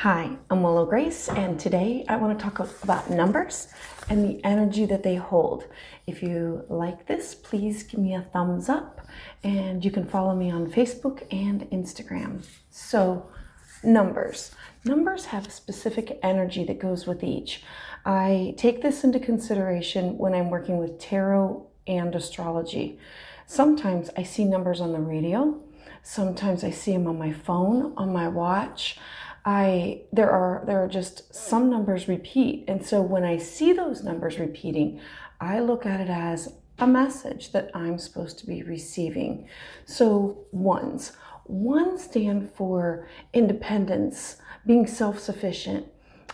Hi, I'm Willow Grace, and today I want to talk about numbers and the energy that they hold. If you like this, please give me a thumbs up, and you can follow me on Facebook and Instagram. So, numbers. Numbers have a specific energy that goes with each. I take this into consideration when I'm working with tarot and astrology. Sometimes I see numbers on the radio, sometimes I see them on my phone, on my watch. I there are there are just some numbers repeat. And so when I see those numbers repeating, I look at it as a message that I'm supposed to be receiving. So ones. One stand for independence, being self-sufficient,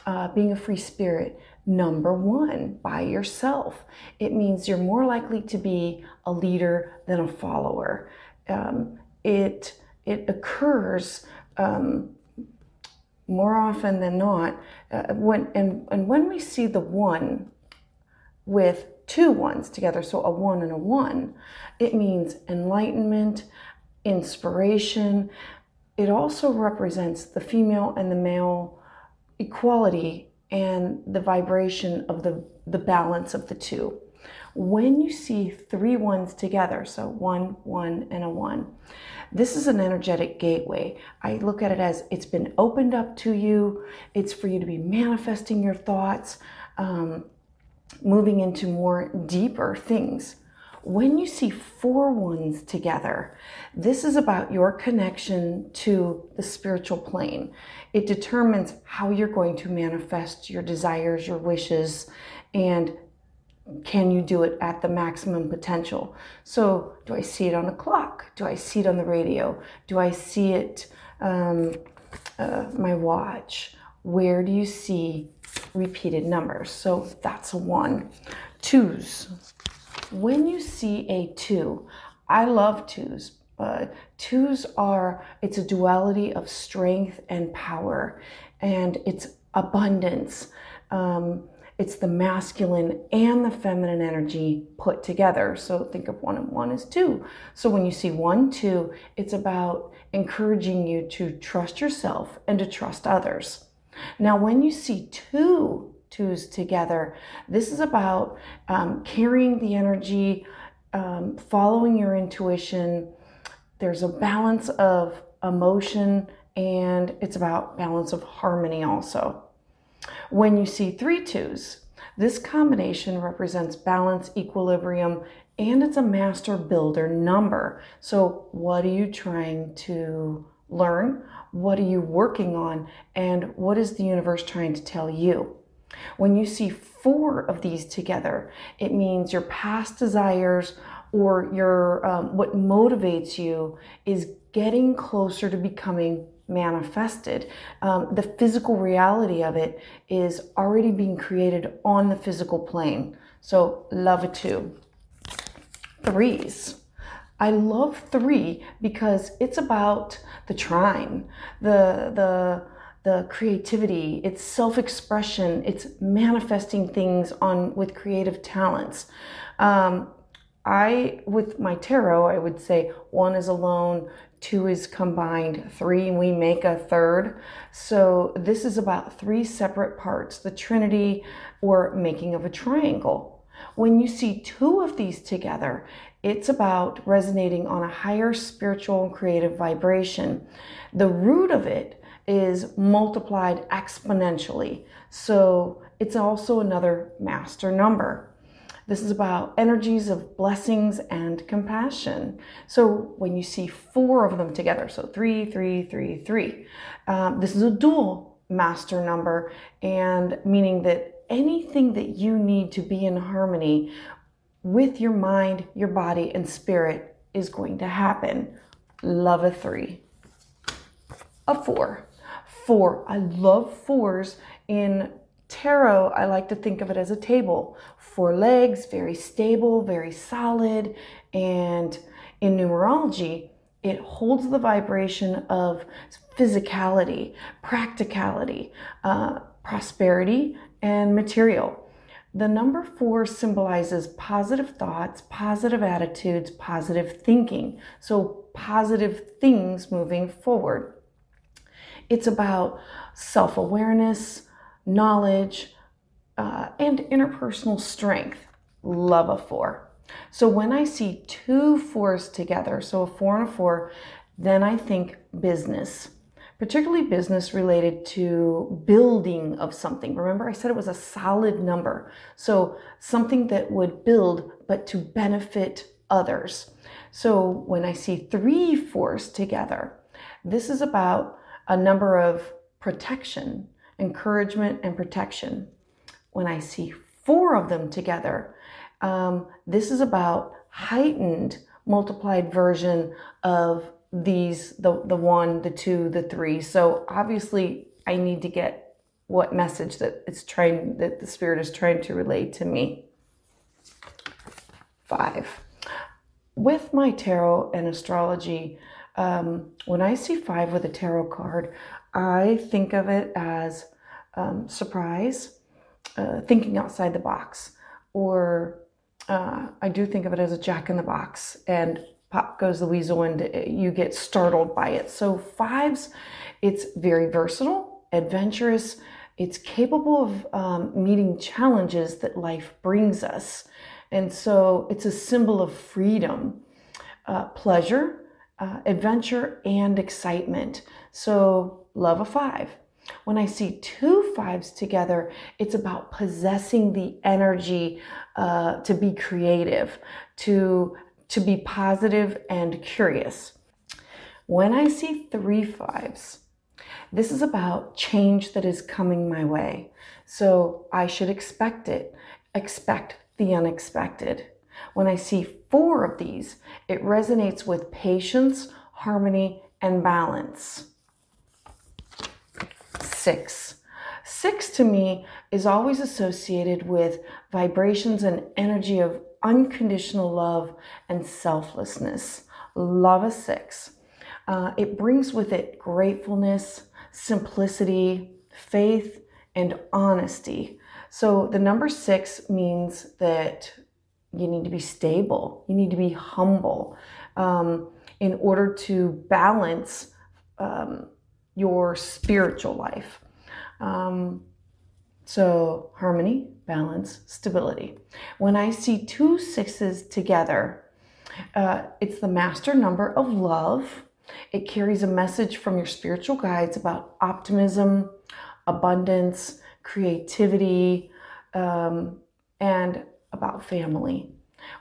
uh, being a free spirit. Number one, by yourself. It means you're more likely to be a leader than a follower. Um, it it occurs um, more often than not, uh, when and, and when we see the one with two ones together, so a one and a one, it means enlightenment, inspiration. It also represents the female and the male equality and the vibration of the, the balance of the two. When you see three ones together, so one, one, and a one, this is an energetic gateway. I look at it as it's been opened up to you. It's for you to be manifesting your thoughts, um, moving into more deeper things. When you see four ones together, this is about your connection to the spiritual plane. It determines how you're going to manifest your desires, your wishes, and can you do it at the maximum potential? So, do I see it on a clock? Do I see it on the radio? Do I see it um, uh, my watch? Where do you see repeated numbers? So that's a one. Twos. When you see a two, I love twos, but twos are it's a duality of strength and power, and it's abundance. Um, it's the masculine and the feminine energy put together. So think of one and one as two. So when you see one, two, it's about encouraging you to trust yourself and to trust others. Now, when you see two twos together, this is about um, carrying the energy, um, following your intuition. There's a balance of emotion and it's about balance of harmony also. When you see three twos, this combination represents balance, equilibrium, and it's a master builder number. So, what are you trying to learn? What are you working on? And what is the universe trying to tell you? When you see four of these together, it means your past desires or your um, what motivates you is getting closer to becoming manifested. Um, the physical reality of it is already being created on the physical plane. So, love it too. Threes. I love three because it's about the trine, the, the, the creativity, it's self-expression, it's manifesting things on with creative talents. Um, I, with my tarot, I would say one is alone, two is combined, three, we make a third. So this is about three separate parts, the trinity or making of a triangle. When you see two of these together, it's about resonating on a higher spiritual and creative vibration. The root of it is multiplied exponentially. So it's also another master number. This is about energies of blessings and compassion. So when you see four of them together, so three, three, three, three, um, this is a dual master number, and meaning that anything that you need to be in harmony with your mind, your body, and spirit is going to happen. Love a three. A four. Four. I love fours in tarot, I like to think of it as a table. Four legs, very stable, very solid. And in numerology, it holds the vibration of physicality, practicality, uh, prosperity, and material. The number four symbolizes positive thoughts, positive attitudes, positive thinking. So, positive things moving forward. It's about self awareness, knowledge, uh, and interpersonal strength. Love a four. So when I see two fours together, so a four and a four, then I think business, particularly business related to building of something. Remember, I said it was a solid number. So something that would build, but to benefit others. So when I see three fours together, this is about a number of protection, encouragement, and protection. When I see four of them together, um, this is about heightened multiplied version of these the the one the two the three. So obviously i need to get what message that it's trying that the spirit is trying to relay to me. Five. With my tarot and astrology um, when i see five with a tarot card i think of it as um, surprise uh, thinking outside the box or uh, I do think of it as a jack in the box, and pop goes the weasel, and you get startled by it. So, fives, it's very versatile, adventurous, it's capable of um, meeting challenges that life brings us. And so, it's a symbol of freedom, uh, pleasure, uh, adventure, and excitement. So, love a five. When I see two fives together, it's about possessing the energy uh, to be creative, to, to be positive and curious. When I see three fives, this is about change that is coming my way. So I should expect it, expect the unexpected. When I see four of these, it resonates with patience, harmony, and balance six. Six to me is always associated with vibrations and energy of unconditional love and selflessness. Love a six. Uh, it brings with it gratefulness, simplicity, faith, and honesty. So the number six means that you need to be stable, you need to be humble um, in order to balance um, your spiritual life. Um, so, harmony, balance, stability. When I see two sixes together, uh, it's the master number of love. It carries a message from your spiritual guides about optimism, abundance, creativity, um, and about family.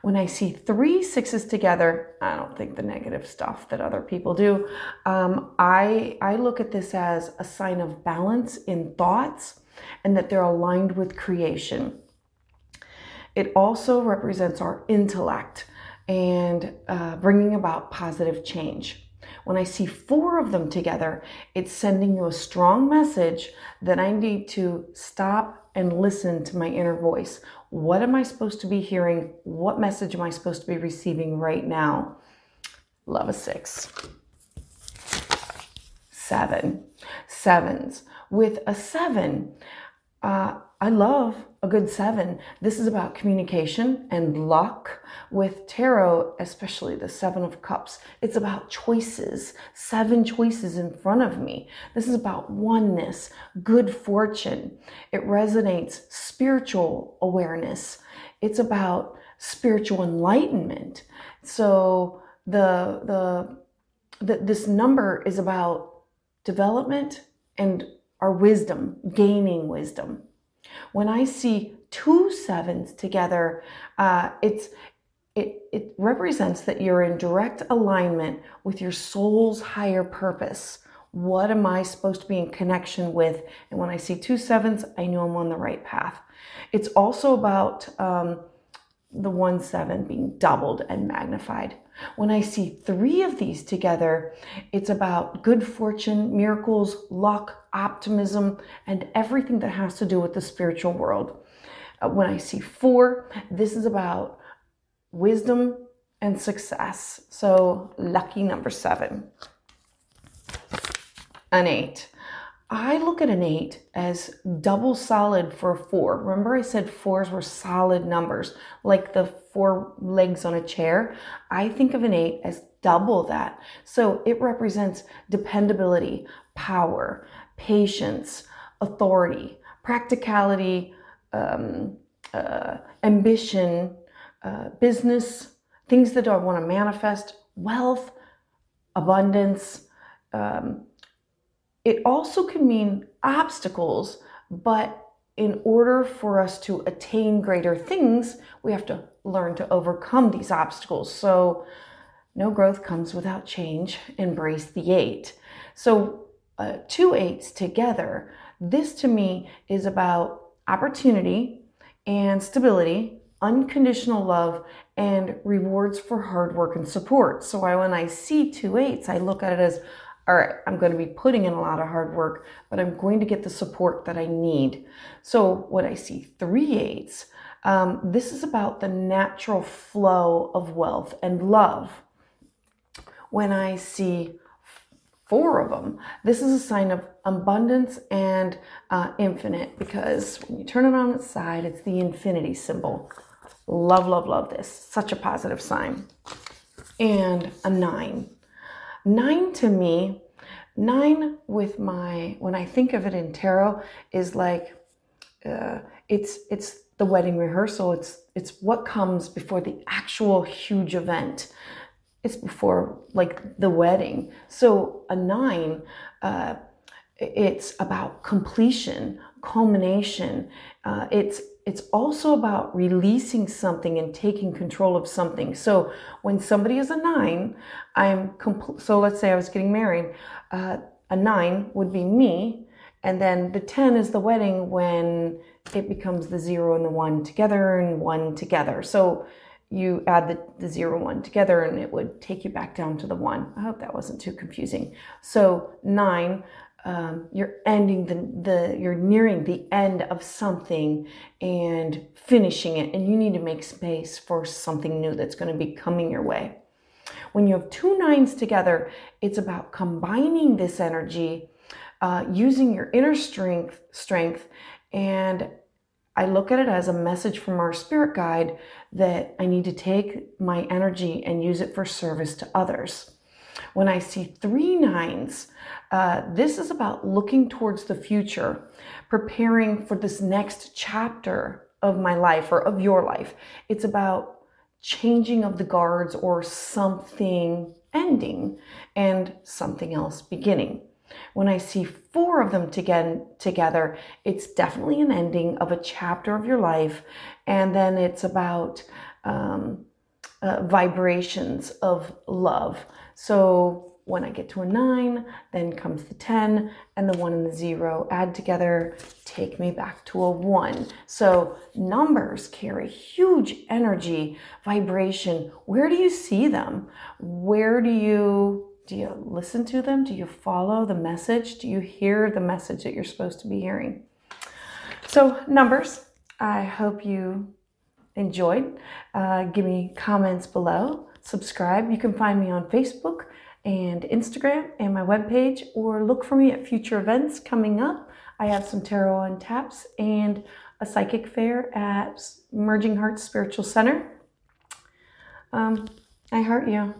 When I see three sixes together, I don't think the negative stuff that other people do. Um, I, I look at this as a sign of balance in thoughts and that they're aligned with creation. It also represents our intellect and uh, bringing about positive change. When I see four of them together, it's sending you a strong message that I need to stop and listen to my inner voice. What am I supposed to be hearing? What message am I supposed to be receiving right now? Love a six. Seven. Sevens. With a seven, uh, I love a good seven. This is about communication and luck. With tarot, especially the seven of cups, it's about choices, seven choices in front of me. This is about oneness, good fortune. It resonates spiritual awareness. It's about spiritual enlightenment. So the, the, the this number is about development and our wisdom, gaining wisdom. When I see two sevens together, uh, it's it, it represents that you're in direct alignment with your soul's higher purpose. What am I supposed to be in connection with? And when I see two sevens, I know I'm on the right path. It's also about um, the one seven being doubled and magnified. When I see three of these together, it's about good fortune, miracles, luck, optimism, and everything that has to do with the spiritual world. Uh, when I see four, this is about wisdom and success. So, lucky number seven. An eight. I look at an eight as double solid for a four. Remember, I said fours were solid numbers, like the four legs on a chair. I think of an eight as double that. So it represents dependability, power, patience, authority, practicality, um, uh, ambition, uh, business, things that I want to manifest, wealth, abundance. Um, it also can mean obstacles, but in order for us to attain greater things, we have to learn to overcome these obstacles. So, no growth comes without change. Embrace the eight. So, uh, two eights together, this to me is about opportunity and stability, unconditional love, and rewards for hard work and support. So, I, when I see two eights, I look at it as all right, I'm going to be putting in a lot of hard work, but I'm going to get the support that I need. So when I see three eights, um, this is about the natural flow of wealth and love. When I see four of them, this is a sign of abundance and uh, infinite because when you turn it on its side, it's the infinity symbol. Love, love, love this. Such a positive sign. And a nine. Nine to me, nine with my, when I think of it in tarot, is like, uh, it's, it's the wedding rehearsal. It's, it's what comes before the actual huge event. It's before like the wedding. So a nine, uh, it's about completion, culmination. Uh, it's it's also about releasing something and taking control of something. So when somebody is a nine, I'm compl- so let's say I was getting married, uh, a nine would be me, and then the ten is the wedding when it becomes the zero and the one together and one together. So you add the, the zero one together and it would take you back down to the one. I hope that wasn't too confusing. So nine um, you're ending the, the you're nearing the end of something and finishing it. And you need to make space for something new that's going to be coming your way. When you have two nines together it's about combining this energy uh, using your inner strength strength. And i look at it as a message from our spirit guide that i need to take my energy and use it for service to others when I see three nines, uh, this is about looking towards the future, preparing for this next chapter of my life or of your life. It's about changing of the guards or something ending and something else beginning. When I see four of them together, it's definitely an ending of a chapter of your life. And then it's about um, uh, vibrations of love. So when I get to a nine, then comes the 10 and the one and the zero add together, take me back to a one. So numbers carry huge energy, vibration. Where do you see them? Where do you do you listen to them? Do you follow the message? Do you hear the message that you're supposed to be hearing? So, numbers, I hope you enjoyed. Uh, give me comments below subscribe. You can find me on Facebook and Instagram and my webpage, or look for me at future events coming up. I have some tarot on taps and a psychic fair at Merging Hearts Spiritual Center. Um, I heart you.